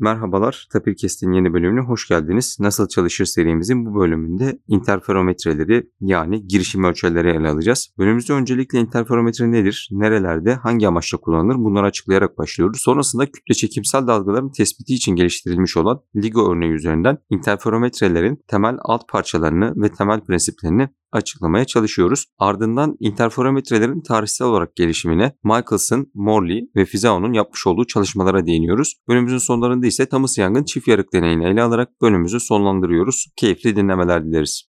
Merhabalar, Tapir Kest'in yeni bölümüne hoş geldiniz. Nasıl çalışır serimizin bu bölümünde interferometreleri yani girişim ölçerleri ele alacağız. Bölümümüzde öncelikle interferometre nedir, nerelerde, hangi amaçla kullanılır bunları açıklayarak başlıyoruz. Sonrasında kütle çekimsel dalgaların tespiti için geliştirilmiş olan LIGO örneği üzerinden interferometrelerin temel alt parçalarını ve temel prensiplerini açıklamaya çalışıyoruz. Ardından interferometrelerin tarihsel olarak gelişimine Michelson, Morley ve Fizeau'nun yapmış olduğu çalışmalara değiniyoruz. Bölümümüzün sonlarında ise Thomas Young'ın çift yarık deneyini ele alarak bölümümüzü sonlandırıyoruz. Keyifli dinlemeler dileriz.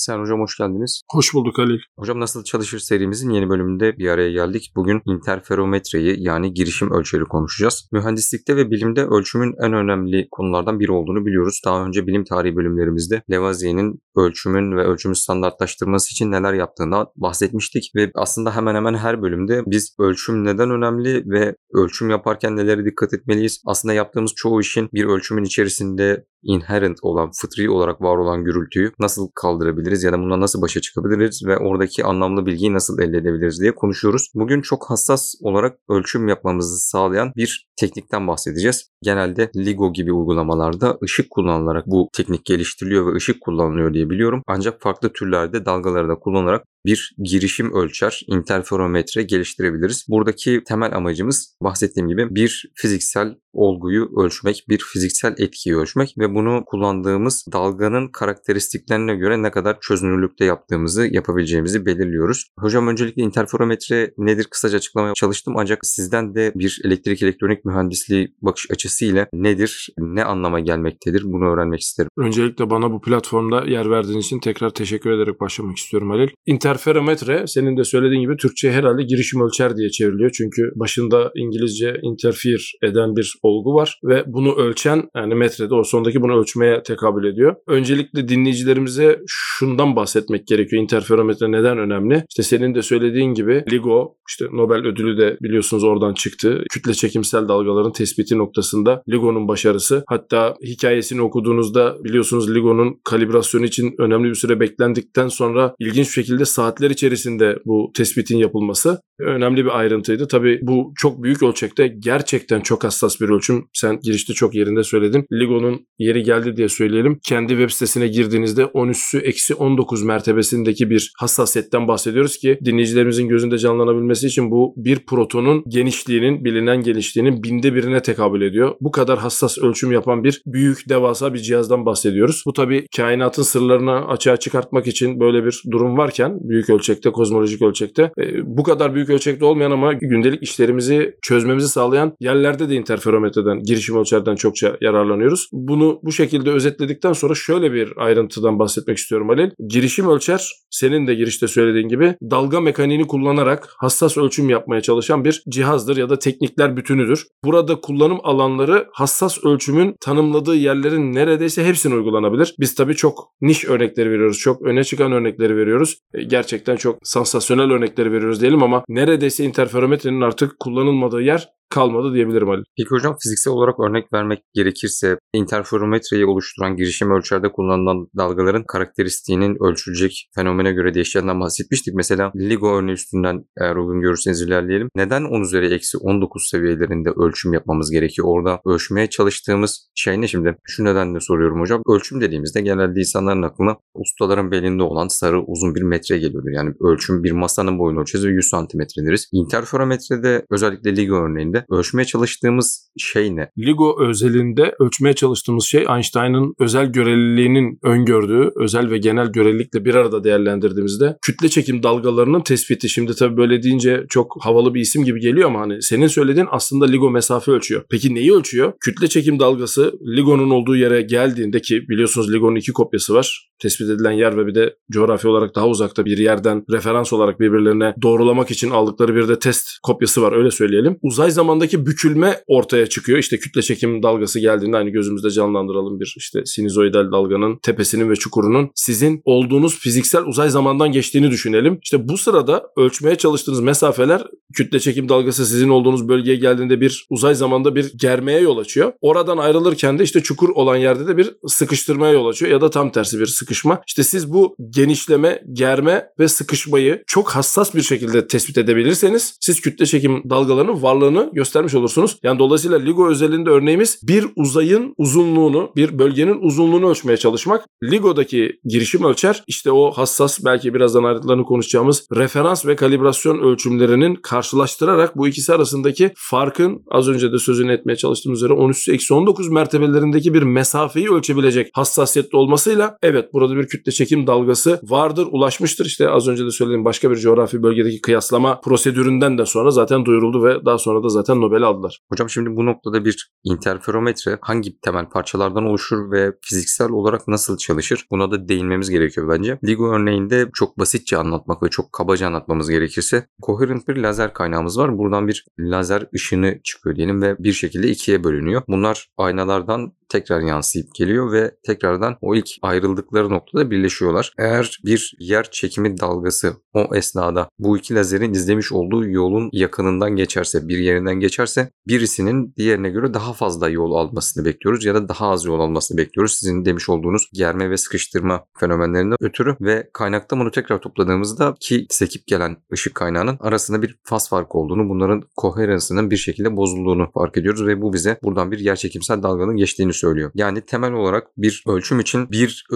Sen hocam hoş geldiniz. Hoş bulduk Halil. Hocam nasıl çalışır serimizin yeni bölümünde bir araya geldik. Bugün interferometreyi yani girişim ölçeri konuşacağız. Mühendislikte ve bilimde ölçümün en önemli konulardan biri olduğunu biliyoruz. Daha önce bilim tarihi bölümlerimizde Lavoisier'in ölçümün ve ölçümü standartlaştırması için neler yaptığından bahsetmiştik ve aslında hemen hemen her bölümde biz ölçüm neden önemli ve ölçüm yaparken nelere dikkat etmeliyiz? Aslında yaptığımız çoğu işin bir ölçümün içerisinde inherent olan, fıtri olarak var olan gürültüyü nasıl kaldırabiliriz ya da bundan nasıl başa çıkabiliriz ve oradaki anlamlı bilgiyi nasıl elde edebiliriz diye konuşuyoruz. Bugün çok hassas olarak ölçüm yapmamızı sağlayan bir teknikten bahsedeceğiz. Genelde LIGO gibi uygulamalarda ışık kullanılarak bu teknik geliştiriliyor ve ışık kullanılıyor diye biliyorum. Ancak farklı türlerde dalgaları da kullanarak bir girişim ölçer, interferometre geliştirebiliriz. Buradaki temel amacımız bahsettiğim gibi bir fiziksel olguyu ölçmek, bir fiziksel etkiyi ölçmek ve bunu kullandığımız dalganın karakteristiklerine göre ne kadar çözünürlükte yaptığımızı, yapabileceğimizi belirliyoruz. Hocam öncelikle interferometre nedir kısaca açıklamaya çalıştım ancak sizden de bir elektrik elektronik mühendisliği bakış açısı ile nedir, ne anlama gelmektedir bunu öğrenmek isterim. Öncelikle bana bu platformda yer verdiğin için tekrar teşekkür ederek başlamak istiyorum Halil. Interferometre senin de söylediğin gibi Türkçe herhalde girişim ölçer diye çevriliyor. Çünkü başında İngilizce interfere eden bir olgu var ve bunu ölçen yani metrede o sondaki bunu ölçmeye tekabül ediyor. Öncelikle dinleyicilerimize şundan bahsetmek gerekiyor. Interferometre neden önemli? İşte senin de söylediğin gibi LIGO işte Nobel ödülü de biliyorsunuz oradan çıktı. Kütle çekimsel dalgaların tespiti noktasında LIGO'nun başarısı. Hatta hikayesini okuduğunuzda biliyorsunuz LIGO'nun kalibrasyonu için önemli bir süre beklendikten sonra ilginç bir şekilde saatler içerisinde bu tespitin yapılması önemli bir ayrıntıydı. Tabii bu çok büyük ölçekte gerçekten çok hassas bir ölçüm. Sen girişte çok yerinde söyledin. LIGO'nun yeri geldi diye söyleyelim. Kendi web sitesine girdiğinizde 10 üssü eksi 19 mertebesindeki bir hassasiyetten bahsediyoruz ki dinleyicilerimizin gözünde canlanabilmesi için bu bir protonun genişliğinin bilinen genişliğinin binde birine tekabül ediyor. Bu kadar hassas ölçüm yapan bir büyük devasa bir cihazdan bahsediyoruz. Bu tabii kainatın sırlarını açığa çıkartmak için böyle bir durum varken büyük ölçekte, kozmolojik ölçekte e, bu kadar büyük ölçekte olmayan ama gündelik işlerimizi çözmemizi sağlayan yerlerde de interferometreden, girişim ölçerden çokça yararlanıyoruz. Bunu bu şekilde özetledikten sonra şöyle bir ayrıntıdan bahsetmek istiyorum Halil. Girişim ölçer senin de girişte söylediğin gibi dalga mekaniğini kullanarak hassas ölçüm yapmaya çalışan bir cihazdır ya da teknikler bütünüdür. Burada kullanım alanları hassas ölçümün tanımladığı yerlerin neredeyse hepsine uygulanabilir. Biz tabii çok niş örnekleri veriyoruz. Çok öne çıkan örnekleri veriyoruz. E, gerçekten çok sansasyonel örnekleri veriyoruz diyelim ama neredeyse interferometrenin artık kullanılmadığı yer kalmadı diyebilirim Ali. Peki hocam fiziksel olarak örnek vermek gerekirse interferometreyi oluşturan girişim ölçerde kullanılan dalgaların karakteristiğinin ölçülecek fenomene göre değişeceğinden bahsetmiştik. Mesela LIGO örneği üstünden eğer uygun görürseniz ilerleyelim. Neden 10 üzeri eksi 19 seviyelerinde ölçüm yapmamız gerekiyor? Orada ölçmeye çalıştığımız şey ne şimdi? Şu nedenle soruyorum hocam. Ölçüm dediğimizde genelde insanların aklına ustaların belinde olan sarı uzun bir metre geliyordur. Yani ölçüm bir masanın boyunu ölçeceğiz ve 100 santimetre deriz. Interferometrede özellikle LIGO örneğinde ölçmeye çalıştığımız şey ne? LIGO özelinde ölçmeye çalıştığımız şey Einstein'ın özel göreliliğinin öngördüğü özel ve genel görelilikle bir arada değerlendirdiğimizde kütle çekim dalgalarının tespiti. Şimdi tabii böyle deyince çok havalı bir isim gibi geliyor ama hani senin söylediğin aslında LIGO mesafe ölçüyor. Peki neyi ölçüyor? Kütle çekim dalgası LIGO'nun olduğu yere geldiğinde ki biliyorsunuz LIGO'nun iki kopyası var. Tespit edilen yer ve bir de coğrafi olarak daha uzakta bir yerden referans olarak birbirlerine doğrulamak için aldıkları bir de test kopyası var öyle söyleyelim. Uzay zaman zamandaki bükülme ortaya çıkıyor. İşte kütle çekim dalgası geldiğinde aynı gözümüzde canlandıralım bir işte sinusoidal dalganın tepesinin ve çukurunun sizin olduğunuz fiziksel uzay zamandan geçtiğini düşünelim. İşte bu sırada ölçmeye çalıştığınız mesafeler kütle çekim dalgası sizin olduğunuz bölgeye geldiğinde bir uzay zamanda bir germeye yol açıyor. Oradan ayrılırken de işte çukur olan yerde de bir sıkıştırmaya yol açıyor ya da tam tersi bir sıkışma. İşte siz bu genişleme, germe ve sıkışmayı çok hassas bir şekilde tespit edebilirseniz siz kütle çekim dalgalarının varlığını göstermiş olursunuz. Yani dolayısıyla LIGO özelinde örneğimiz bir uzayın uzunluğunu, bir bölgenin uzunluğunu ölçmeye çalışmak. LIGO'daki girişim ölçer işte o hassas belki birazdan ayrıntılarını konuşacağımız referans ve kalibrasyon ölçümlerinin karşılaştırarak bu ikisi arasındaki farkın az önce de sözünü etmeye çalıştığım üzere 13-19 mertebelerindeki bir mesafeyi ölçebilecek hassasiyetli olmasıyla evet burada bir kütle çekim dalgası vardır, ulaşmıştır. İşte az önce de söylediğim başka bir coğrafi bölgedeki kıyaslama prosedüründen de sonra zaten duyuruldu ve daha sonra da zaten Nobel aldılar. Hocam şimdi bu noktada bir interferometre hangi temel parçalardan oluşur ve fiziksel olarak nasıl çalışır? Buna da değinmemiz gerekiyor bence. LIGO örneğinde çok basitçe anlatmak ve çok kabaca anlatmamız gerekirse coherent bir lazer kaynağımız var. Buradan bir lazer ışını çıkıyor diyelim ve bir şekilde ikiye bölünüyor. Bunlar aynalardan tekrar yansıyıp geliyor ve tekrardan o ilk ayrıldıkları noktada birleşiyorlar. Eğer bir yer çekimi dalgası o esnada bu iki lazerin izlemiş olduğu yolun yakınından geçerse, bir yerinden geçerse birisinin diğerine göre daha fazla yol almasını bekliyoruz ya da daha az yol almasını bekliyoruz. Sizin demiş olduğunuz germe ve sıkıştırma fenomenlerinden ötürü ve kaynakta bunu tekrar topladığımızda ki sekip gelen ışık kaynağının arasında bir faz farkı olduğunu, bunların koheransının bir şekilde bozulduğunu fark ediyoruz ve bu bize buradan bir yerçekimsel dalganın geçtiğini söylüyor. Yani temel olarak bir ölçüm için bir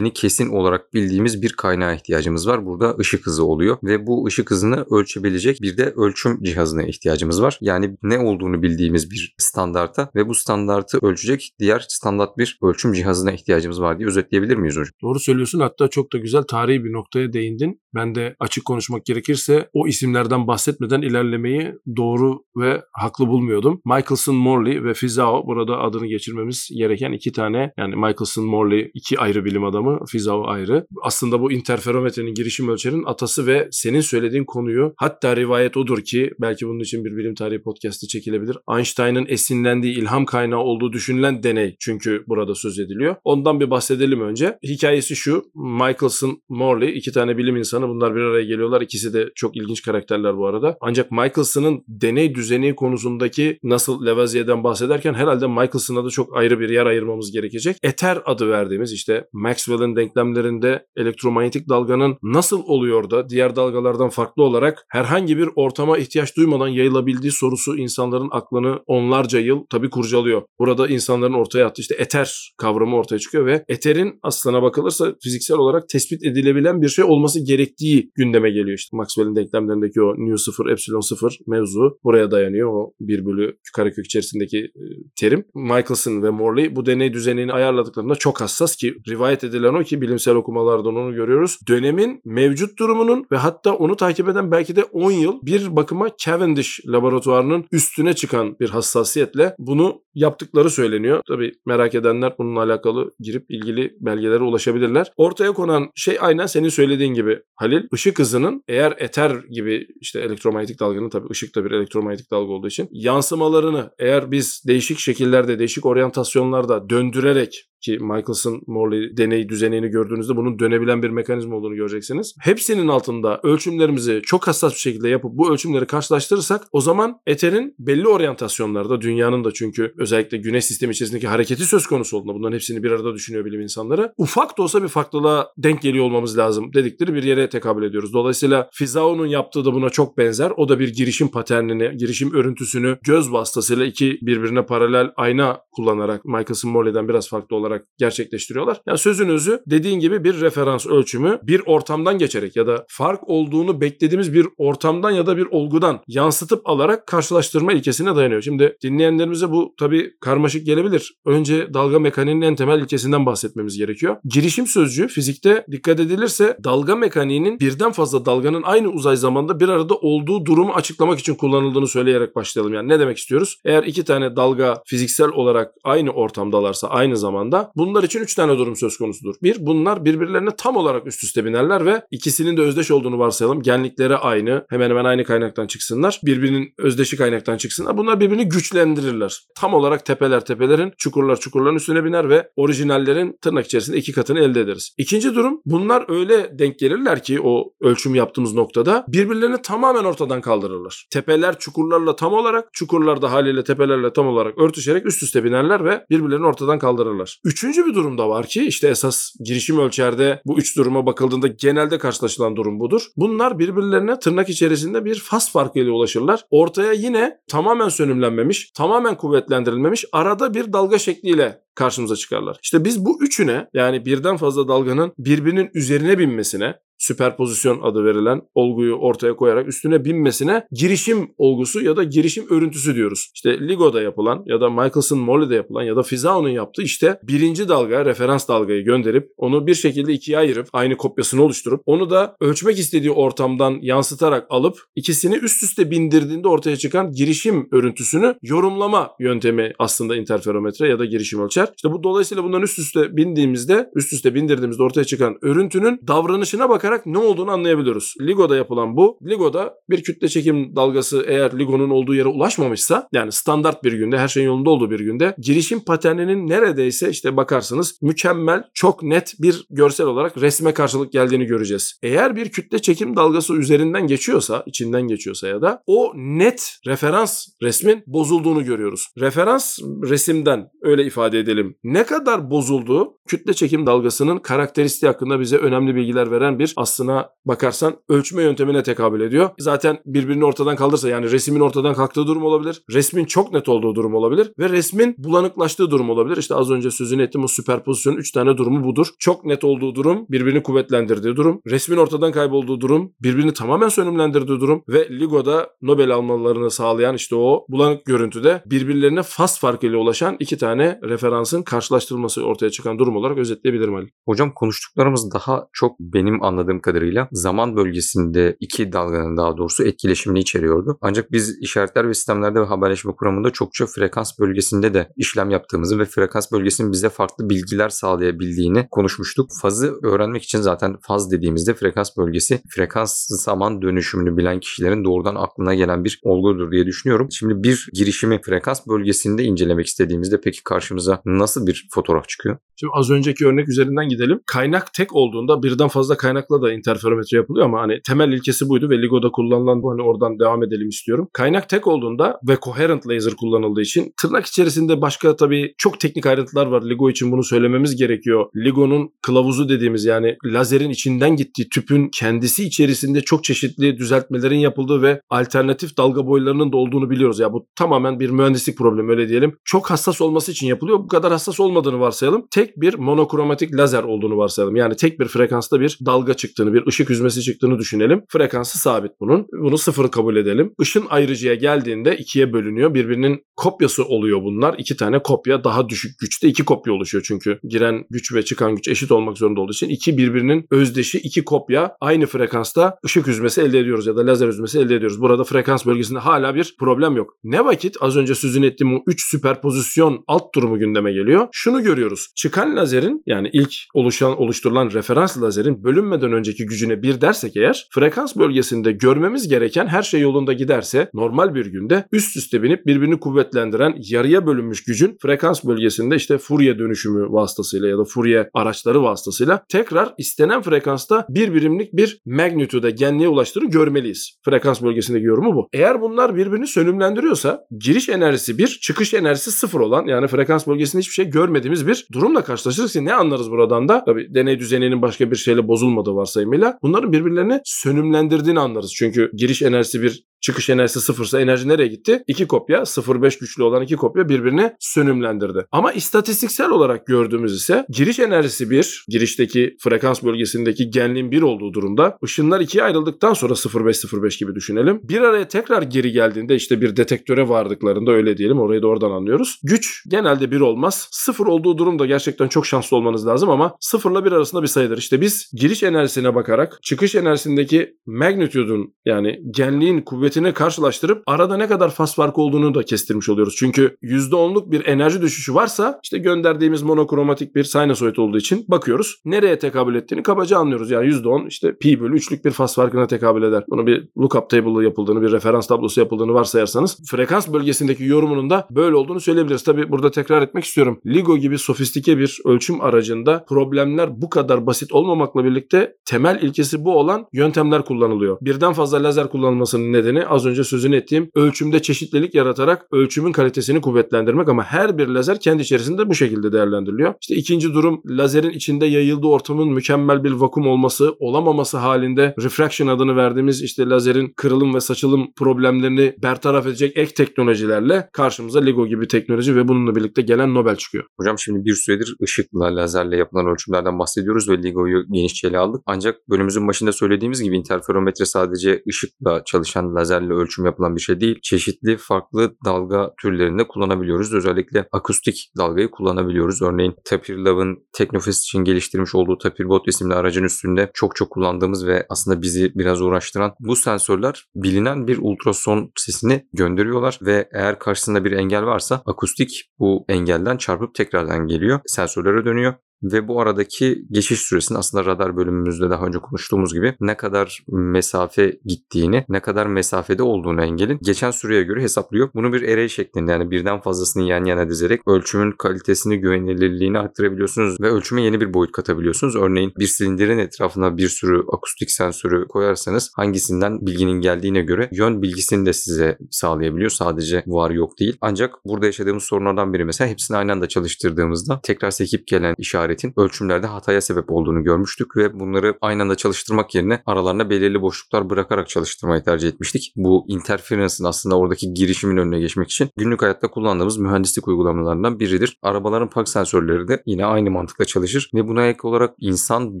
özelliğini kesin olarak bildiğimiz bir kaynağa ihtiyacımız var. Burada ışık hızı oluyor ve bu ışık hızını ölçebilecek bir de ölçüm cihazına ihtiyacımız var. Yani ne olduğunu bildiğimiz bir standarta ve bu standartı ölçecek diğer standart bir ölçüm cihazına ihtiyacımız var diye özetleyebilir miyiz hocam? Doğru söylüyorsun. Hatta çok da güzel tarihi bir noktaya değindin. Ben de açık konuşmak gerekirse o isimlerden bahsetmeden ilerlemeyi doğru ve haklı bulmuyordum. Michelson Morley ve Fizao burada adını geçirmemiz gereken iki tane yani Michelson Morley iki ayrı bilim adamı, Fizao ayrı. Aslında bu interferometrenin girişim ölçerin atası ve senin söylediğin konuyu hatta rivayet odur ki belki bunun için bir bilim tarihi podcast'i çekilebilir. Einstein'ın esinlendiği ilham kaynağı olduğu düşünülen deney çünkü burada söz ediliyor. Ondan bir bahsedelim önce. Hikayesi şu. Michelson Morley iki tane bilim insanı bunlar bir araya geliyorlar. İkisi de çok ilginç karakterler bu arada. Ancak Michelson'ın deney düzeni konusundaki nasıl Lavoisier'den bahsederken herhalde Michelson'a da çok ayrı bir yer ayırmamız gerekecek. Ether adı verdiğimiz işte Maxwell'in denklemlerinde elektromanyetik dalganın nasıl oluyor da diğer dalgalardan farklı olarak herhangi bir ortama ihtiyaç duymadan yayılabildiği sorusu insanların aklını onlarca yıl tabi kurcalıyor. Burada insanların ortaya attığı işte eter kavramı ortaya çıkıyor ve eterin aslına bakılırsa fiziksel olarak tespit edilebilen bir şey olması gerektiği gündeme geliyor. İşte Maxwell'in denklemlerindeki o nu sıfır, epsilon sıfır mevzu buraya dayanıyor. O bir bölü karekök içerisindeki e, terim. Michelson ve Morley bu deney düzenini ayarladıklarında çok hassas ki rivayet edilen o ki bilimsel okumalardan onu görüyoruz. Dönemin mevcut durumunun ve hatta onu takip eden belki de 10 yıl bir bakıma Cavendish laboratuvarının üstüne çıkan bir hassasiyetle bunu yaptıkları söyleniyor. Tabi merak edenler bununla alakalı girip ilgili belgelere ulaşabilirler. Ortaya konan şey aynen senin söylediğin gibi Halil. Işık hızının eğer eter gibi işte elektromanyetik dalganın tabi ışık da bir elektromanyetik dalga olduğu için yansımalarını eğer biz değişik şekillerde, değişik oryantasyonlarda döndürerek ki Michelson Morley deney düzenini gördüğünüzde bunun dönebilen bir mekanizma olduğunu göreceksiniz. Hepsinin altında ölçümlerimizi çok hassas bir şekilde yapıp bu ölçümleri karşılaştırırsak o zaman eterin belli oryantasyonlarda dünyanın da çünkü özellikle güneş sistemi içerisindeki hareketi söz konusu olduğunda bunların hepsini bir arada düşünüyor bilim insanları. Ufak da olsa bir farklılığa denk geliyor olmamız lazım dedikleri bir yere tekabül ediyoruz. Dolayısıyla Fizao'nun yaptığı da buna çok benzer. O da bir girişim paternini, girişim örüntüsünü göz vasıtasıyla iki birbirine paralel ayna kullanarak Michelson Morley'den biraz farklı olarak gerçekleştiriyorlar. Yani sözün özü dediğin gibi bir referans ölçümü bir ortamdan geçerek ya da fark olduğunu beklediğimiz bir ortamdan ya da bir olgudan yansıtıp alarak karşılaştırma ilkesine dayanıyor. Şimdi dinleyenlerimize bu tabii karmaşık gelebilir. Önce dalga mekaniğinin en temel ilkesinden bahsetmemiz gerekiyor. Girişim sözcüğü fizikte dikkat edilirse dalga mekaniğinin birden fazla dalganın aynı uzay zamanda bir arada olduğu durumu açıklamak için kullanıldığını söyleyerek başlayalım. Yani ne demek istiyoruz? Eğer iki tane dalga fiziksel olarak aynı ortamdalarsa aynı zamanda bunlar için 3 tane durum söz konusudur. Bir, bunlar birbirlerine tam olarak üst üste binerler ve ikisinin de özdeş olduğunu varsayalım. Genlikleri aynı, hemen hemen aynı kaynaktan çıksınlar. Birbirinin özdeşi kaynaktan çıksınlar. Bunlar birbirini güçlendirirler. Tam olarak tepeler tepelerin, çukurlar çukurların üstüne biner ve orijinallerin tırnak içerisinde iki katını elde ederiz. İkinci durum bunlar öyle denk gelirler ki o ölçüm yaptığımız noktada birbirlerini tamamen ortadan kaldırırlar. Tepeler çukurlarla tam olarak, çukurlar da haliyle tepelerle tam olarak örtüşerek üst üste binerler ve birbirlerini ortadan kaldırırlar. Üçüncü bir durum da var ki işte esas girişim ölçerde bu üç duruma bakıldığında genelde karşılaşılan durum budur. Bunlar birbirlerine tırnak içerisinde bir faz farkıyla ulaşırlar. Ortaya yine tamamen sönümlenmemiş, tamamen kuvvetlendirilmemiş arada bir dalga şekliyle karşımıza çıkarlar. İşte biz bu üçüne yani birden fazla dalganın birbirinin üzerine binmesine süperpozisyon adı verilen olguyu ortaya koyarak üstüne binmesine girişim olgusu ya da girişim örüntüsü diyoruz. İşte LIGO'da yapılan ya da Michelson Morley'de yapılan ya da Fizao'nun yaptığı işte birinci dalga, referans dalgayı gönderip onu bir şekilde ikiye ayırıp aynı kopyasını oluşturup onu da ölçmek istediği ortamdan yansıtarak alıp ikisini üst üste bindirdiğinde ortaya çıkan girişim örüntüsünü yorumlama yöntemi aslında interferometre ya da girişim ölçer. İşte bu dolayısıyla bundan üst üste bindiğimizde, üst üste bindirdiğimizde ortaya çıkan örüntünün davranışına bakarak ne olduğunu anlayabiliyoruz. LIGO'da yapılan bu. LIGO'da bir kütle çekim dalgası eğer LIGO'nun olduğu yere ulaşmamışsa yani standart bir günde her şeyin yolunda olduğu bir günde girişim paterninin neredeyse işte bakarsınız mükemmel çok net bir görsel olarak resme karşılık geldiğini göreceğiz. Eğer bir kütle çekim dalgası üzerinden geçiyorsa, içinden geçiyorsa ya da o net referans resmin bozulduğunu görüyoruz. Referans resimden öyle ifade edelim. Ne kadar bozulduğu kütle çekim dalgasının karakteristiği hakkında bize önemli bilgiler veren bir aslına bakarsan ölçme yöntemine tekabül ediyor. Zaten birbirini ortadan kaldırsa yani resmin ortadan kalktığı durum olabilir. Resmin çok net olduğu durum olabilir ve resmin bulanıklaştığı durum olabilir. İşte az önce sözünü ettim o süperpozisyonun 3 tane durumu budur. Çok net olduğu durum, birbirini kuvvetlendirdiği durum, resmin ortadan kaybolduğu durum, birbirini tamamen sönümlendirdiği durum ve Ligo'da Nobel almalarını sağlayan işte o bulanık görüntüde birbirlerine faz farkıyla ulaşan iki tane referansın karşılaştırılması ortaya çıkan durum olarak özetleyebilirim Ali. Hocam konuştuklarımız daha çok benim anladığım kadarıyla zaman bölgesinde iki dalganın daha doğrusu etkileşimini içeriyordu. Ancak biz işaretler ve sistemlerde ve haberleşme kuramında çokça frekans bölgesinde de işlem yaptığımızı ve frekans bölgesinin bize farklı bilgiler sağlayabildiğini konuşmuştuk. Fazı öğrenmek için zaten faz dediğimizde frekans bölgesi frekans zaman dönüşümünü bilen kişilerin doğrudan aklına gelen bir olgudur diye düşünüyorum. Şimdi bir girişimi frekans bölgesinde incelemek istediğimizde peki karşımıza nasıl bir fotoğraf çıkıyor? Şimdi az önceki örnek üzerinden gidelim. Kaynak tek olduğunda birden fazla kaynakla da interferometre yapılıyor ama hani temel ilkesi buydu ve LIGO'da kullanılan bu hani oradan devam edelim istiyorum. Kaynak tek olduğunda ve coherent laser kullanıldığı için tırnak içerisinde başka tabii çok teknik ayrıntılar var. LIGO için bunu söylememiz gerekiyor. LIGO'nun kılavuzu dediğimiz yani lazerin içinden gittiği tüpün kendisi içerisinde çok çeşitli düzeltmelerin yapıldığı ve alternatif dalga boylarının da olduğunu biliyoruz. Ya bu tamamen bir mühendislik problemi öyle diyelim. Çok hassas olması için yapılıyor. Bu kadar hassas olmadığını varsayalım. Tek bir monokromatik lazer olduğunu varsayalım. Yani tek bir frekansta bir dalga çıktığını, bir ışık hüzmesi çıktığını düşünelim. Frekansı sabit bunun. Bunu sıfır kabul edelim. Işın ayrıcıya geldiğinde ikiye bölünüyor. Birbirinin kopyası oluyor bunlar. İki tane kopya daha düşük güçte iki kopya oluşuyor çünkü giren güç ve çıkan güç eşit olmak zorunda olduğu için iki birbirinin özdeşi iki kopya aynı frekansta ışık hüzmesi elde ediyoruz ya da lazer hüzmesi elde ediyoruz. Burada frekans bölgesinde hala bir problem yok. Ne vakit az önce sözünü ettiğim o 3 süperpozisyon alt durumu gündeme geliyor. Şunu görüyoruz. Çıkan lazerin yani ilk oluşan oluşturulan referans lazerin bölünmeden önceki gücüne bir dersek eğer frekans bölgesinde görmemiz gereken her şey yolunda giderse normal bir günde üst üste binip birbirini kuvvetlendiren yarıya bölünmüş gücün frekans bölgesinde işte Fourier dönüşümü vasıtasıyla ya da Fourier araçları vasıtasıyla tekrar istenen frekansta bir birimlik bir magnitude genliğe ulaştığını görmeliyiz. Frekans bölgesindeki yorumu bu. Eğer bunlar birbirini sönümlendiriyorsa giriş enerjisi bir, çıkış enerjisi sıfır olan yani frekans bölgesinde hiçbir şey görmediğimiz bir durumla karşılaşırız ki ne anlarız buradan da? Tabii deney düzeninin başka bir şeyle bozulmadığı varsayımıyla bunların birbirlerini sönümlendirdiğini anlarız. Çünkü giriş enerjisi bir çıkış enerjisi sıfırsa enerji nereye gitti? İki kopya 0.5 güçlü olan iki kopya birbirini sönümlendirdi. Ama istatistiksel olarak gördüğümüz ise giriş enerjisi 1, girişteki frekans bölgesindeki genliğin 1 olduğu durumda ışınlar ikiye ayrıldıktan sonra 0.5-0.5 gibi düşünelim. Bir araya tekrar geri geldiğinde işte bir detektöre vardıklarında öyle diyelim orayı da oradan anlıyoruz. Güç genelde 1 olmaz. 0 olduğu durumda gerçekten çok şanslı olmanız lazım ama 0 ile 1 arasında bir sayıdır. İşte biz giriş enerjisine bakarak çıkış enerjisindeki magnitude'un yani genliğin kuvveti kuvvetini karşılaştırıp arada ne kadar faz farkı olduğunu da kestirmiş oluyoruz. Çünkü %10'luk bir enerji düşüşü varsa işte gönderdiğimiz monokromatik bir sinusoid olduğu için bakıyoruz. Nereye tekabül ettiğini kabaca anlıyoruz. Yani %10 işte pi bölü 3'lük bir faz farkına tekabül eder. Bunu bir lookup table yapıldığını, bir referans tablosu yapıldığını varsayarsanız frekans bölgesindeki yorumunun da böyle olduğunu söyleyebiliriz. Tabi burada tekrar etmek istiyorum. LIGO gibi sofistike bir ölçüm aracında problemler bu kadar basit olmamakla birlikte temel ilkesi bu olan yöntemler kullanılıyor. Birden fazla lazer kullanılmasının nedeni az önce sözünü ettiğim ölçümde çeşitlilik yaratarak ölçümün kalitesini kuvvetlendirmek ama her bir lazer kendi içerisinde bu şekilde değerlendiriliyor. İşte ikinci durum lazerin içinde yayıldığı ortamın mükemmel bir vakum olması, olamaması halinde refraction adını verdiğimiz işte lazerin kırılım ve saçılım problemlerini bertaraf edecek ek teknolojilerle karşımıza LIGO gibi teknoloji ve bununla birlikte gelen Nobel çıkıyor. Hocam şimdi bir süredir ışıkla, lazerle yapılan ölçümlerden bahsediyoruz ve LIGO'yu genişçe ele aldık. Ancak bölümümüzün başında söylediğimiz gibi interferometre sadece ışıkla çalışan lazerle ölçüm yapılan bir şey değil. Çeşitli farklı dalga türlerinde kullanabiliyoruz. Özellikle akustik dalgayı kullanabiliyoruz. Örneğin Tapir Love'ın Teknofest için geliştirmiş olduğu Tapir Bot isimli aracın üstünde çok çok kullandığımız ve aslında bizi biraz uğraştıran bu sensörler bilinen bir ultrason sesini gönderiyorlar ve eğer karşısında bir engel varsa akustik bu engelden çarpıp tekrardan geliyor. Sensörlere dönüyor ve bu aradaki geçiş süresinin aslında radar bölümümüzde daha önce konuştuğumuz gibi ne kadar mesafe gittiğini, ne kadar mesafede olduğunu engelin geçen süreye göre hesaplıyor. Bunu bir array şeklinde yani birden fazlasını yan yana dizerek ölçümün kalitesini, güvenilirliğini arttırabiliyorsunuz ve ölçüme yeni bir boyut katabiliyorsunuz. Örneğin bir silindirin etrafına bir sürü akustik sensörü koyarsanız hangisinden bilginin geldiğine göre yön bilgisini de size sağlayabiliyor. Sadece var yok değil. Ancak burada yaşadığımız sorunlardan biri mesela hepsini aynı anda çalıştırdığımızda tekrar sekip gelen işaret işaretin ölçümlerde hataya sebep olduğunu görmüştük ve bunları aynı anda çalıştırmak yerine aralarına belirli boşluklar bırakarak çalıştırmayı tercih etmiştik. Bu interference'ın aslında oradaki girişimin önüne geçmek için günlük hayatta kullandığımız mühendislik uygulamalarından biridir. Arabaların park sensörleri de yine aynı mantıkla çalışır ve buna ek olarak insan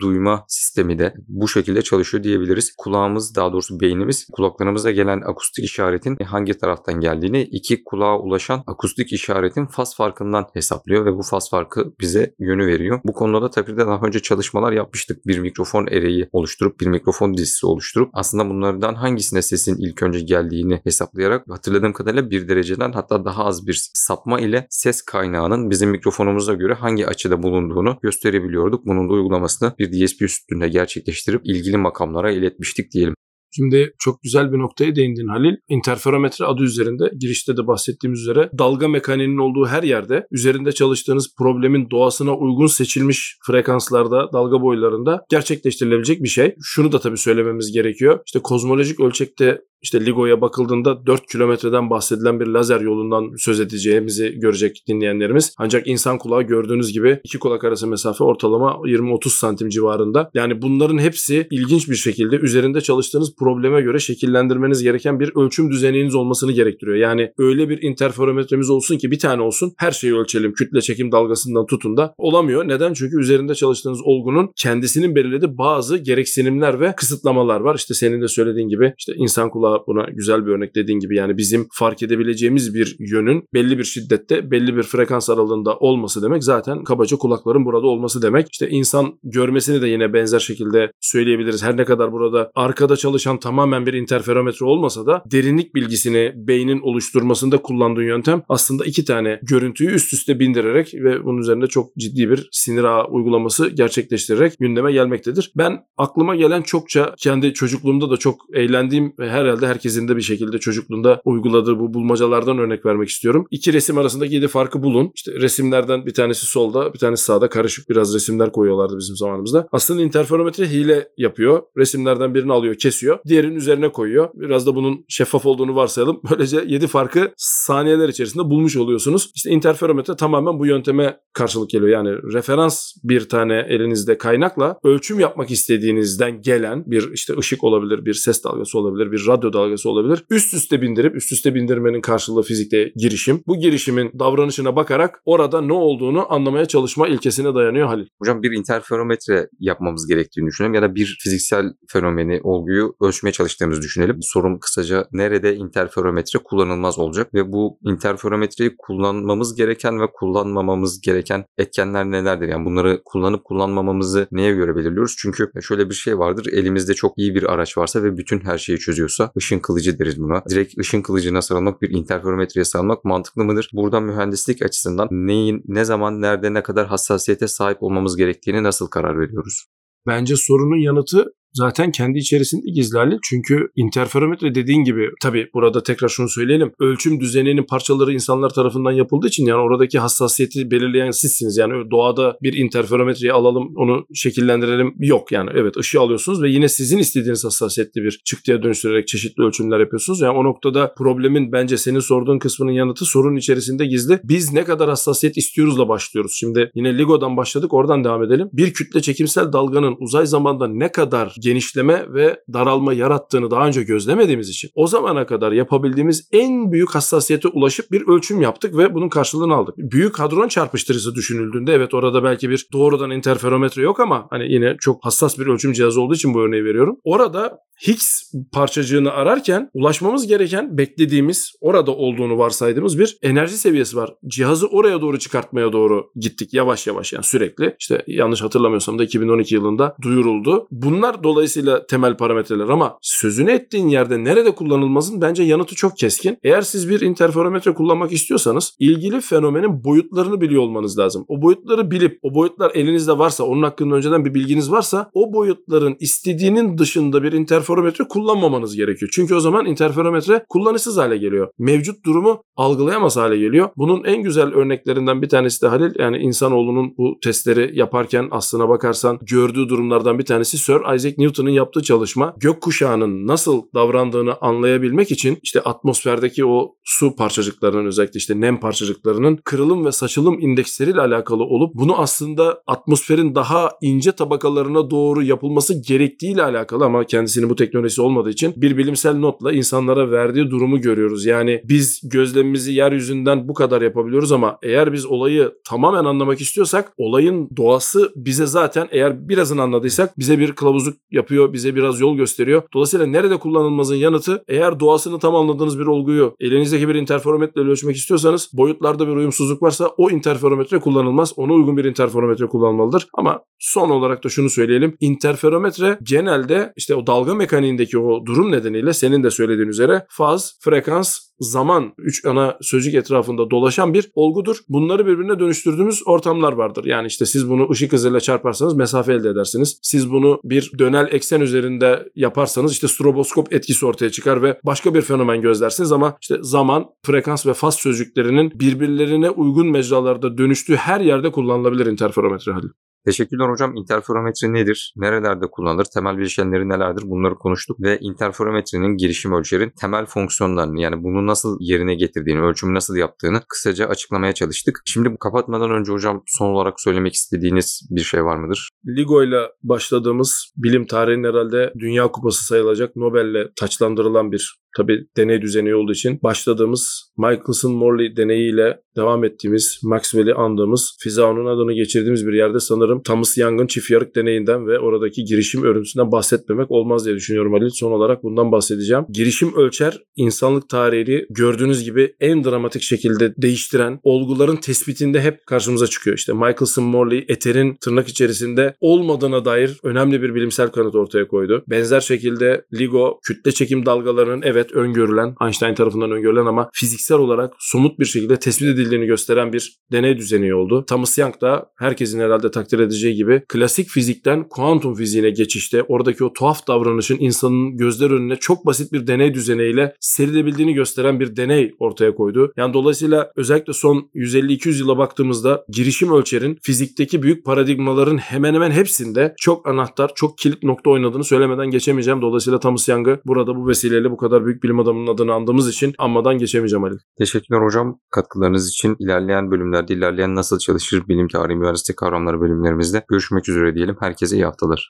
duyma sistemi de bu şekilde çalışıyor diyebiliriz. Kulağımız daha doğrusu beynimiz kulaklarımıza gelen akustik işaretin hangi taraftan geldiğini iki kulağa ulaşan akustik işaretin faz farkından hesaplıyor ve bu faz farkı bize yönü veriyor. Bu konuda da Tapir'de daha önce çalışmalar yapmıştık. Bir mikrofon ereği oluşturup bir mikrofon dizisi oluşturup aslında bunlardan hangisine sesin ilk önce geldiğini hesaplayarak hatırladığım kadarıyla bir dereceden hatta daha az bir sapma ile ses kaynağının bizim mikrofonumuza göre hangi açıda bulunduğunu gösterebiliyorduk. Bunun da uygulamasını bir DSP üstünde gerçekleştirip ilgili makamlara iletmiştik diyelim. Şimdi çok güzel bir noktaya değindin Halil. İnterferometre adı üzerinde girişte de bahsettiğimiz üzere dalga mekaniğinin olduğu her yerde üzerinde çalıştığınız problemin doğasına uygun seçilmiş frekanslarda, dalga boylarında gerçekleştirilebilecek bir şey. Şunu da tabii söylememiz gerekiyor. İşte kozmolojik ölçekte işte LIGO'ya bakıldığında 4 kilometreden bahsedilen bir lazer yolundan söz edeceğimizi görecek dinleyenlerimiz. Ancak insan kulağı gördüğünüz gibi iki kulak arası mesafe ortalama 20-30 santim civarında. Yani bunların hepsi ilginç bir şekilde üzerinde çalıştığınız probleme göre şekillendirmeniz gereken bir ölçüm düzeniniz olmasını gerektiriyor. Yani öyle bir interferometremiz olsun ki bir tane olsun her şeyi ölçelim. Kütle çekim dalgasından tutun da olamıyor. Neden? Çünkü üzerinde çalıştığınız olgunun kendisinin belirlediği bazı gereksinimler ve kısıtlamalar var. İşte senin de söylediğin gibi işte insan kulağı buna güzel bir örnek dediğin gibi yani bizim fark edebileceğimiz bir yönün belli bir şiddette belli bir frekans aralığında olması demek zaten kabaca kulakların burada olması demek. İşte insan görmesini de yine benzer şekilde söyleyebiliriz. Her ne kadar burada arkada çalışan tamamen bir interferometre olmasa da derinlik bilgisini beynin oluşturmasında kullandığı yöntem aslında iki tane görüntüyü üst üste bindirerek ve bunun üzerinde çok ciddi bir sinir ağı uygulaması gerçekleştirerek gündeme gelmektedir. Ben aklıma gelen çokça kendi çocukluğumda da çok eğlendiğim ve herhalde herhalde herkesin de bir şekilde çocukluğunda uyguladığı bu bulmacalardan örnek vermek istiyorum. İki resim arasındaki yedi farkı bulun. İşte resimlerden bir tanesi solda, bir tanesi sağda karışık biraz resimler koyuyorlardı bizim zamanımızda. Aslında interferometre hile yapıyor. Resimlerden birini alıyor, kesiyor. Diğerinin üzerine koyuyor. Biraz da bunun şeffaf olduğunu varsayalım. Böylece yedi farkı saniyeler içerisinde bulmuş oluyorsunuz. İşte interferometre tamamen bu yönteme karşılık geliyor. Yani referans bir tane elinizde kaynakla ölçüm yapmak istediğinizden gelen bir işte ışık olabilir, bir ses dalgası olabilir, bir radyo dalgası olabilir. Üst üste bindirip üst üste bindirmenin karşılığı fizikte girişim. Bu girişimin davranışına bakarak orada ne olduğunu anlamaya çalışma ilkesine dayanıyor Halil. Hocam bir interferometre yapmamız gerektiğini düşünelim ya da bir fiziksel fenomeni, olguyu ölçmeye çalıştığımızı düşünelim. Sorum kısaca nerede interferometre kullanılmaz olacak ve bu interferometreyi kullanmamız gereken ve kullanmamamız gereken etkenler nelerdir? Yani bunları kullanıp kullanmamamızı neye göre belirliyoruz? Çünkü şöyle bir şey vardır. Elimizde çok iyi bir araç varsa ve bütün her şeyi çözüyorsa ışın kılıcı deriz buna. Direkt ışın kılıcına sarılmak bir interferometreye sarılmak mantıklı mıdır? Burada mühendislik açısından neyin, ne zaman, nerede, ne kadar hassasiyete sahip olmamız gerektiğini nasıl karar veriyoruz? Bence sorunun yanıtı zaten kendi içerisinde gizli Halil. Çünkü interferometre dediğin gibi tabii burada tekrar şunu söyleyelim. Ölçüm düzeninin parçaları insanlar tarafından yapıldığı için yani oradaki hassasiyeti belirleyen sizsiniz. Yani doğada bir interferometreyi alalım onu şekillendirelim yok. Yani evet ışığı alıyorsunuz ve yine sizin istediğiniz hassasiyetli bir çıktıya dönüştürerek çeşitli ölçümler yapıyorsunuz. Yani o noktada problemin bence senin sorduğun kısmının yanıtı sorun içerisinde gizli. Biz ne kadar hassasiyet istiyoruzla başlıyoruz. Şimdi yine LIGO'dan başladık oradan devam edelim. Bir kütle çekimsel dalganın uzay zamanda ne kadar genişleme ve daralma yarattığını daha önce gözlemediğimiz için o zamana kadar yapabildiğimiz en büyük hassasiyete ulaşıp bir ölçüm yaptık ve bunun karşılığını aldık. Büyük hadron çarpıştırıcısı düşünüldüğünde evet orada belki bir doğrudan interferometre yok ama hani yine çok hassas bir ölçüm cihazı olduğu için bu örneği veriyorum. Orada Higgs parçacığını ararken ulaşmamız gereken beklediğimiz orada olduğunu varsaydığımız bir enerji seviyesi var. Cihazı oraya doğru çıkartmaya doğru gittik yavaş yavaş yani sürekli. İşte yanlış hatırlamıyorsam da 2012 yılında duyuruldu. Bunlar dolayısıyla temel parametreler ama sözünü ettiğin yerde nerede kullanılmasın bence yanıtı çok keskin. Eğer siz bir interferometre kullanmak istiyorsanız ilgili fenomenin boyutlarını biliyor olmanız lazım. O boyutları bilip o boyutlar elinizde varsa onun hakkında önceden bir bilginiz varsa o boyutların istediğinin dışında bir interferometre kullanmamanız gerekiyor. Çünkü o zaman interferometre kullanışsız hale geliyor. Mevcut durumu algılayamaz hale geliyor. Bunun en güzel örneklerinden bir tanesi de Halil yani insanoğlunun bu testleri yaparken aslına bakarsan gördüğü durumlardan bir tanesi Sir Isaac Newton'un yaptığı çalışma gökkuşağının nasıl davrandığını anlayabilmek için işte atmosferdeki o su parçacıklarının özellikle işte nem parçacıklarının kırılım ve saçılım indeksleriyle alakalı olup bunu aslında atmosferin daha ince tabakalarına doğru yapılması gerektiğiyle alakalı ama kendisinin bu teknolojisi olmadığı için bir bilimsel notla insanlara verdiği durumu görüyoruz. Yani biz gözlemimizi yeryüzünden bu kadar yapabiliyoruz ama eğer biz olayı tamamen anlamak istiyorsak olayın doğası bize zaten eğer birazını anladıysak bize bir kılavuzluk yapıyor, bize biraz yol gösteriyor. Dolayısıyla nerede kullanılmazın yanıtı eğer doğasını tam anladığınız bir olguyu elinizdeki bir interferometre ölçmek istiyorsanız boyutlarda bir uyumsuzluk varsa o interferometre kullanılmaz. Ona uygun bir interferometre kullanılmalıdır. Ama son olarak da şunu söyleyelim. Interferometre genelde işte o dalga mekaniğindeki o durum nedeniyle senin de söylediğin üzere faz, frekans, zaman üç ana sözcük etrafında dolaşan bir olgudur. Bunları birbirine dönüştürdüğümüz ortamlar vardır. Yani işte siz bunu ışık hızıyla çarparsanız mesafe elde edersiniz. Siz bunu bir dönel eksen üzerinde yaparsanız işte stroboskop etkisi ortaya çıkar ve başka bir fenomen gözlersiniz ama işte zaman, frekans ve faz sözcüklerinin birbirlerine uygun mecralarda dönüştüğü her yerde kullanılabilir interferometre hali. Teşekkürler hocam. İnterferometre nedir? Nerelerde kullanılır? Temel bileşenleri nelerdir? Bunları konuştuk ve interferometrenin girişim ölçerin temel fonksiyonlarını yani bunu nasıl yerine getirdiğini, ölçümü nasıl yaptığını kısaca açıklamaya çalıştık. Şimdi kapatmadan önce hocam son olarak söylemek istediğiniz bir şey var mıdır? Ligo ile başladığımız bilim tarihinin herhalde Dünya Kupası sayılacak Nobel'le taçlandırılan bir tabi deney düzeni olduğu için başladığımız Michelson-Morley deneyiyle devam ettiğimiz Maxwell'i andığımız Fizao'nun adını geçirdiğimiz bir yerde sanırım Thomas Young'ın çift yarık deneyinden ve oradaki girişim örüntüsünden bahsetmemek olmaz diye düşünüyorum Halil. Son olarak bundan bahsedeceğim. Girişim ölçer insanlık tarihini gördüğünüz gibi en dramatik şekilde değiştiren olguların tespitinde hep karşımıza çıkıyor. İşte Michelson-Morley eterin tırnak içerisinde olmadığına dair önemli bir bilimsel kanıt ortaya koydu. Benzer şekilde LIGO kütle çekim dalgalarının evet evet öngörülen, Einstein tarafından öngörülen ama fiziksel olarak somut bir şekilde tespit edildiğini gösteren bir deney düzeni oldu. Thomas Young da herkesin herhalde takdir edeceği gibi klasik fizikten kuantum fiziğine geçişte oradaki o tuhaf davranışın insanın gözler önüne çok basit bir deney düzeniyle serilebildiğini gösteren bir deney ortaya koydu. Yani dolayısıyla özellikle son 150-200 yıla baktığımızda girişim ölçerin fizikteki büyük paradigmaların hemen hemen hepsinde çok anahtar, çok kilit nokta oynadığını söylemeden geçemeyeceğim. Dolayısıyla Thomas Young'ı burada bu vesileyle bu kadar büyük bilim adamının adını andığımız için anmadan geçemeyeceğim Ali. Teşekkürler hocam katkılarınız için. ilerleyen bölümlerde ilerleyen nasıl çalışır bilim tarihi mühendislik kavramları bölümlerimizde görüşmek üzere diyelim. Herkese iyi haftalar.